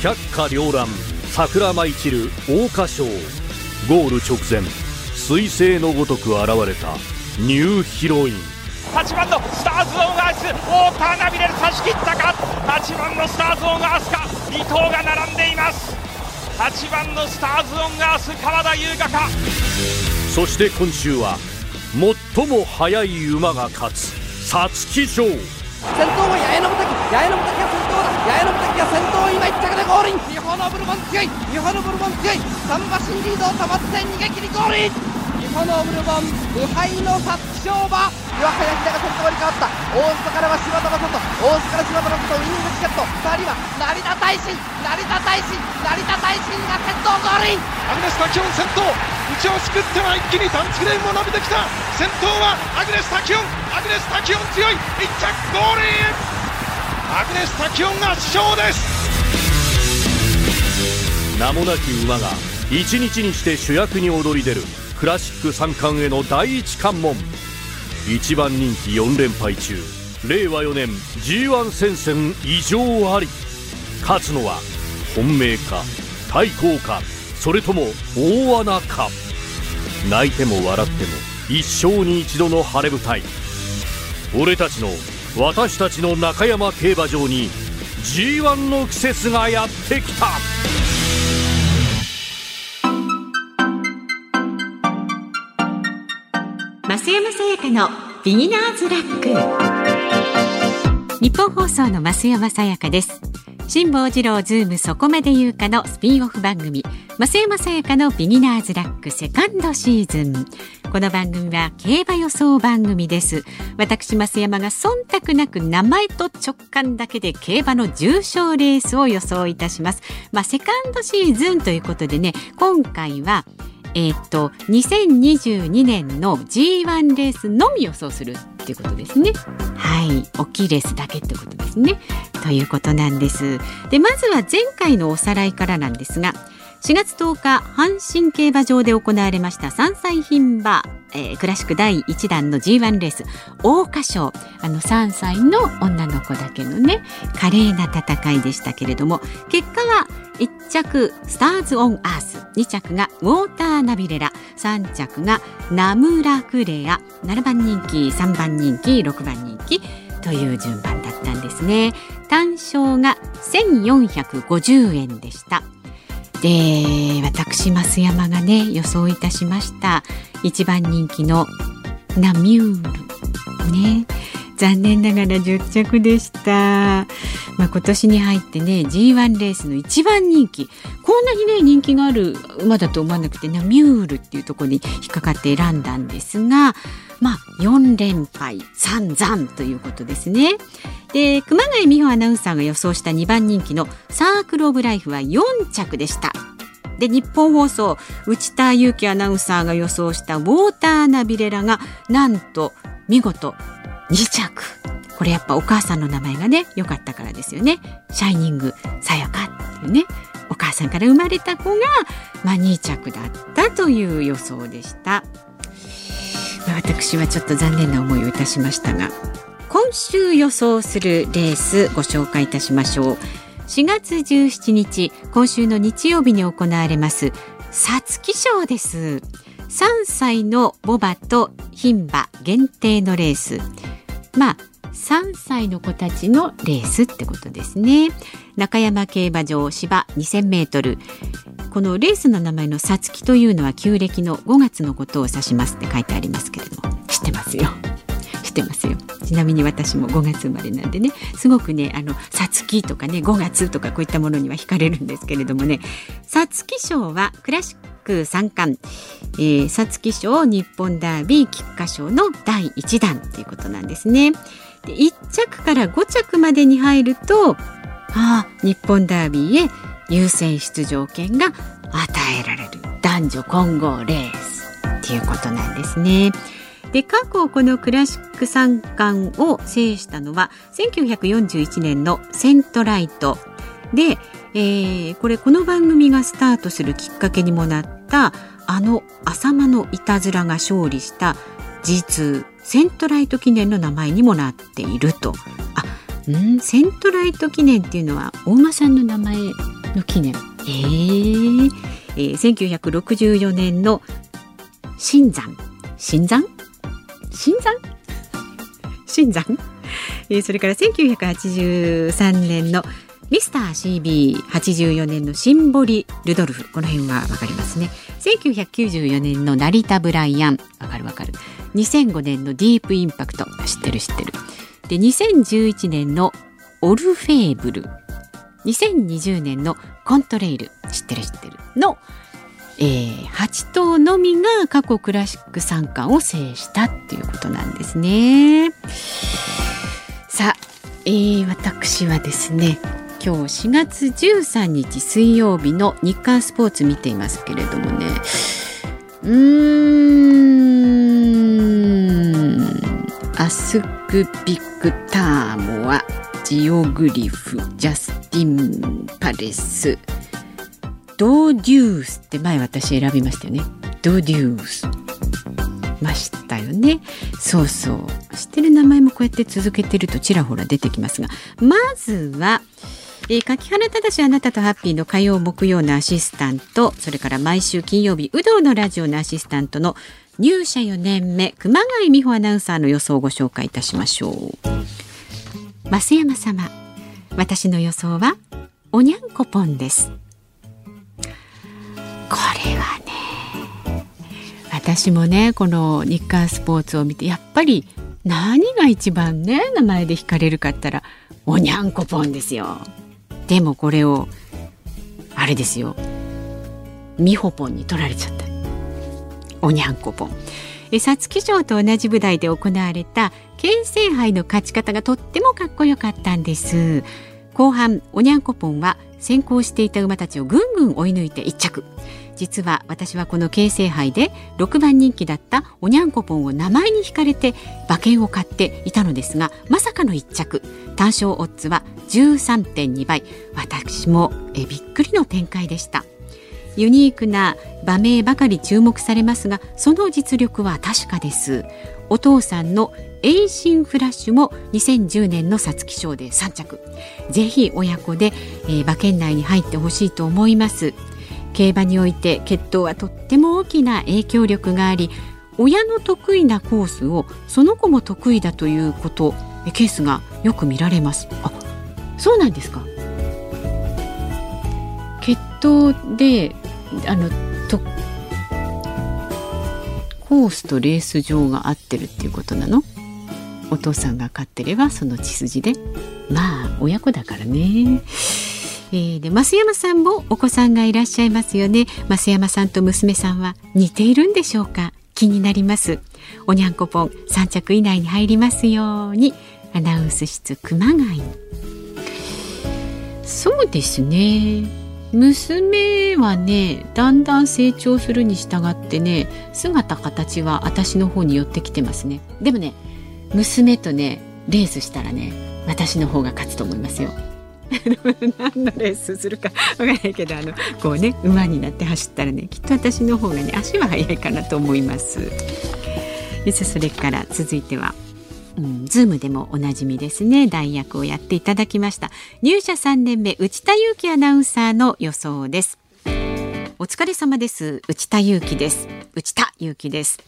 百花繚乱桜舞い散る桜花賞ゴール直前彗星のごとく現れたニューヒロイン。8番のスターズ・オン・アースウォーターナビレル差し切ったか？8番のスターズ・オン・アースか？2頭が並んでいます。8番のスターズ・オン・アース川田優雅か？そして今週は最も速い馬が勝つ皐月賞。先頭は八重の滝ヤエノムテキが先頭だヤエノムテキが先頭今1着でゴールインミホノブルボン強いミホノブルボン強い3馬身リードを保って逃げ切りゴールインこのブルボン無敗の皐月賞馬岩早秀が先頭に変わった大津からは柴田正人大津から柴田正人ウイニングチケット2人はナリタタイシンナリタタイシンナリタタイシンが先頭ゴールインアグネス・タキオン先頭内をすくっては一気にダンツフレームも伸びてきた先頭はアグネス・タキオンアグネス・タキオン強い1着ゴールインアグネス・タキオン圧勝です。名もなき馬が一日にして主役に躍り出るクラシック三冠への第一関門。一番人気4連敗中令和4年 G1 戦線異常あり。勝つのは本命か対抗かそれとも大穴か。泣いても笑っても一生に一度の晴れ舞台。俺たちの私たちの中山競馬場に G1 の季節がやってきた。増山さやかのビギナーズラック。ニッポン放送の増山さやかです。辛坊治郎ズームそこまで言うかのスピンオフ番組。増山さやかのビギナーズラックセカンドシーズン。この番組は競馬予想番組です私増山が忖度なく名前と直感だけで競馬の重賞レースを予想いたしますまあセカンドシーズンということでね今回はえー、っと2022年の G1 レースのみ予想するっていうことですね。はい、大きいレースだけってことですね。ということなんです。で、まずは前回のおさらいからなんですが、4月10日阪神競馬場で行われました3歳牝馬、えー、クラシック第1弾の G1 レース桜花賞。あの3歳の女の子だけのね華麗な戦いでしたけれども結果は1着スターズ・オン・アース2着がウォーター・ナビレラ3着がナムラ・クレア7番人気3番人気6番人気という順番だったんですね。単勝が1450円でした。で私増山がね予想いたしました一番人気のナミュールね。残念ながら10着でした。まあ、今年に入ってね G1 レースの一番人気こんなにね人気がある馬だと思わなくてナミュールっていうところに引っかかって選んだんですがまあ4連敗散々ということですね。で熊谷美穂アナウンサーが予想した2番人気のサークル・オブ・ライフは4着でした。で日本放送内田裕樹アナウンサーが予想したウォーターナビレラがなんと見事2着。これやっぱお母さんの名前がね良かったからですよね。シャイニングさやかっていうね。お母さんから生まれた子が、まあ、2着だったという予想でした、まあ、私はちょっと残念な思いをいたしましたが今週予想するレースご紹介いたしましょう。4月17日今週の日曜日に行われます皐月賞です。3歳のボバと牝馬限定のレース。まあ3歳の子たちのレースってことですね。中山競馬場芝2000メートル。このレースの名前のさつきというのは旧暦の5月のことを指しますって書いてありますけれども。知ってますよ。知ってますよ。ちなみに私も5月生まれなんでね。すごくねあのさつきとかね5月とかこういったものには惹かれるんですけれどもね。さつき賞はクラシック三冠皐月賞日本ダービー菊花賞の第1弾ということなんですね。で1着から5着までに入るとあ日本ダービーへ優先出場権が与えられる男女混合レースっていうことなんですね。で過去このクラシック三冠を制したのは1941年のセントライトで、えー、これこの番組がスタートするきっかけにもなったあの浅間のいたずらが勝利した G2 セントライト記念の名前にもなっていると。あうん？セントライト記念っていうのは大間さんの名前の記念。えー、えー、1964年の新山。新山？新山？新山、えー、それから1983年のミスター CB84 年のシンボリ・ルドルフ。この辺はわかりますね。1994年の成田ブライアン。わかるわかる。2005年のディープインパクト。知ってる知ってる。で2011年のオルフェーブル。2020年のコントレイル。知ってる知ってる。の、えー、8頭のみが過去クラシック三冠を制したっていうことなんですね。さあ、えー、私はですね今日4月13日水曜日の日刊スポーツ見ていますけれどもね。うーん。アスクビッグターモアジオグリフジャスティンパレスドデュースって前私選びましたよね。ドデュース。ましたよね。そうそう。知ってる名前もこうやって続けてるとちらほら出てきますがまずはえー、柿原正あなたとハッピーの火曜木曜のアシスタントそれから毎週金曜日有働のラジオのアシスタントの入社4年目熊谷美穂アナウンサーの予想をご紹介いたしましょう。増山様私の予想はおにゃんこぽんです。これはね私もねこの日刊スポーツを見てやっぱり何が一番ね名前で惹かれるかったらおにゃんこぽんですよ。でもこれをあれですよ。みほぽんに取られちゃった。おにゃんこぽん。え皐月賞と同じ舞台で行われた京成杯の勝ち方がとってもかっこよかったんです。後半おにゃんこぽんは先行していた馬たちをぐんぐん追い抜いて1着。実は私はこの京成杯で6番人気だったおにゃんこぽんを名前に引かれて馬券を買っていたのですがまさかの1着。単勝オッズは13.2倍。私もえびっくりの展開でした。ユニークな馬名ばかり注目されますがその実力は確かです。お父さんのエイシンフラッシュも2010年の皐月賞で3着。ぜひ親子で、えー、馬券内に入ってほしいと思います。競馬において血統はとっても大きな影響力があり親の得意なコースをその子も得意だということケースがよく見られます。あそうなんですか？血統であのとコースとレース場が合ってるっていうことなの？お父さんが飼ってればその血筋で。まあ親子だからね。えー、で増山さんもお子さんがいらっしゃいますよね。増山さんと娘さんは似ているんでしょうか？気になります。おにゃんこぽん3着以内に入りますように。アナウンス室熊谷。そうですね。娘はねだんだん成長するに従ってね姿形は私の方に寄ってきてますね。でもね娘とねレースしたらね私の方が勝つと思いますよ。何のレースするかわからないけどあのこうね馬になって走ったらねきっと私の方がね足は速いかなと思います。それから続いては。うん、ズームでもおなじみですね。代役をやっていただきました。入社3年目内田裕樹アナウンサーの予想です。お疲れ様です。内田裕樹です。内田裕樹です。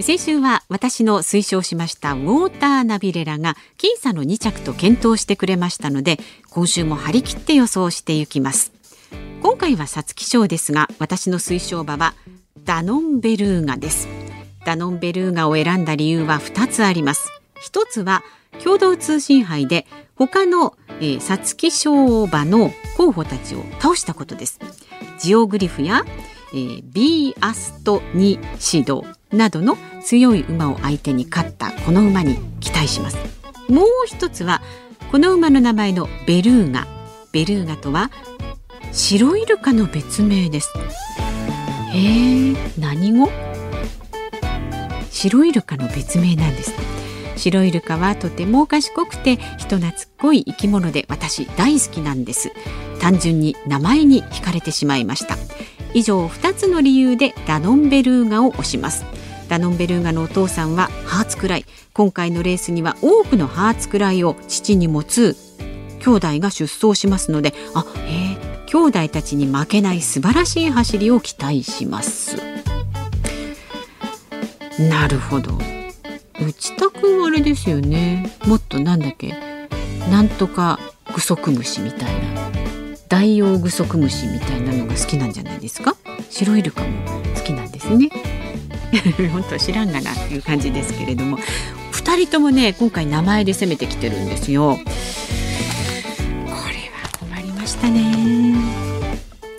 先週は私の推奨しましたウォーターナビレラが僅差の2着と検討してくれましたので今週も張り切って予想していきます。今回は皐月賞ですが私の推奨馬はダノンベルーガです。ダノンベルーガを選んだ理由は2つあります。一つは共同通信杯で他の皐月賞馬の候補たちを倒したことです。ジオグリフや、えー、ビーアストニシドなどの強い馬を相手に勝ったこの馬に期待します。もう一つはこの馬の名前のベルーガ。ベルーガとは白イルカの別名です。へえ何語？白イルカの別名なんです。白イルカはとても賢くて人懐っこい生き物で私大好きなんです。単純に名前に惹かれてしまいました。以上2つの理由でダノンベルーガを推します。ダノンベルーガのお父さんはハーツクライ。今回のレースには多くのハーツクライを父に持つ兄弟が出走しますのであえー、兄弟たちに負けない素晴らしい走りを期待します。なるほど。内田君はあれですよね。もっとなんだっけ。なんとかグソクムシみたいな。ダイオウグソクムシみたいなのが好きなんじゃないですか。白イルカも好きなんですね。本当知らんがなっていう感じですけれども。2人ともね今回名前で攻めてきてるんですよ。これは困りましたね。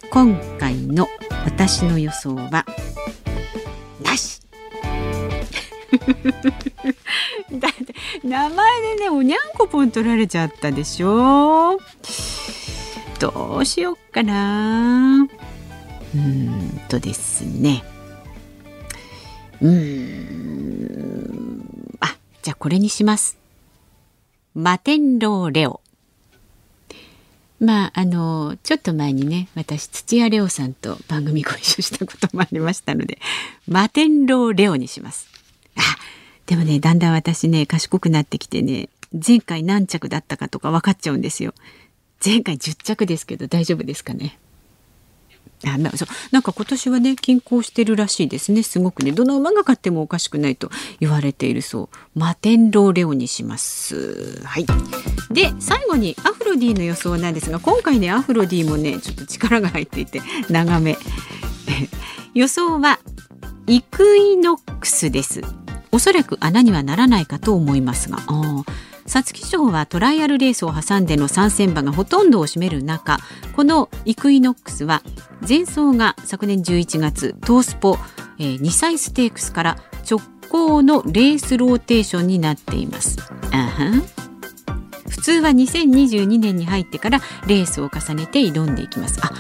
今回の私の予想は だって名前でねおにゃんこぽん取られちゃったでしょ？どうしよっかな？うんとですね。うん。あじゃあこれにします。マテンローレオ。まああのちょっと前にね私土屋レオさんと番組ご一緒したこともありましたのでマテンローレオにします。でもねだんだん私ね賢くなってきてね前回何着だったかとか分かっちゃうんですよ。前回10着ですけど大丈夫ですかね。あなそう。なんか今年はね均衡してるらしいですね。すごくね。どの馬が勝ってもおかしくないと言われているそう。マテンローレオにします。はい。で最後にアフロディの予想なんですが今回ねアフロディもねちょっと力が入っていて長め。予想はイクイノックスです。おそらく穴にはならないかと思いますが皐月賞はトライアルレースを挟んでの参戦馬がほとんどを占める中このイクイノックスは前走が昨年11月トースポ、えー、2歳ステークスから直行のレースローテーションになっています。普通は2022年に入ってからレースを重ねて挑んでいきます。あ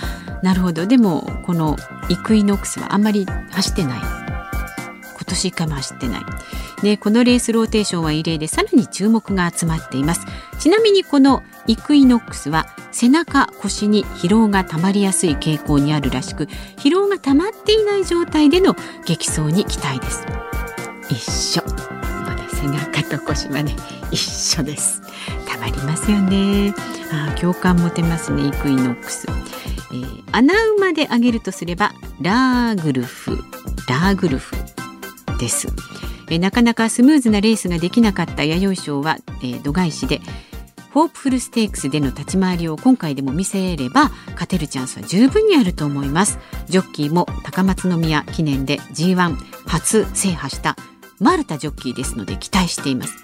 なるほどでもこのイクイノックスはあんまり走ってない今年一回も走ってない。でこのレースローテーションは異例でさらに注目が集まっています。ちなみにこのイクイノックスは背中腰に疲労がたまりやすい傾向にあるらしく疲労がたまっていない状態での激走に期待です。一緒。まだ背中と腰はね一緒です。たまりますよね。あ共感持てますねイクイノックス、えー、穴馬で挙げるとすればラーグルフ。ラーグルフ。です。えなかなかスムーズなレースができなかった弥生賞は、えー、度外視でホープフルステークスでの立ち回りを今回でも見せれば勝てるチャンスは十分にあると思います。ジョッキーも高松宮記念で G1 初制覇したマルタジョッキーですので期待しています。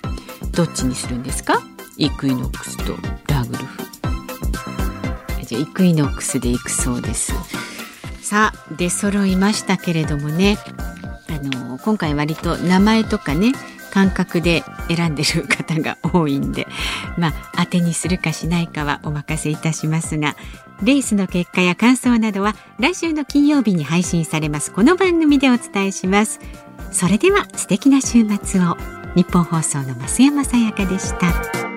どっちにするんですか？イクイノックスとラグルフ。じゃあイクイノックスで行くそうです。さあ出揃いましたけれどもね。あの今回割と名前とかね感覚で選んでる方が多いんでまあ当てにするかしないかはお任せいたしますがレースの結果や感想などは来週の金曜日に配信されますこの番組でお伝えします。それでは素敵な週末を。日本放送の増山さやかでした。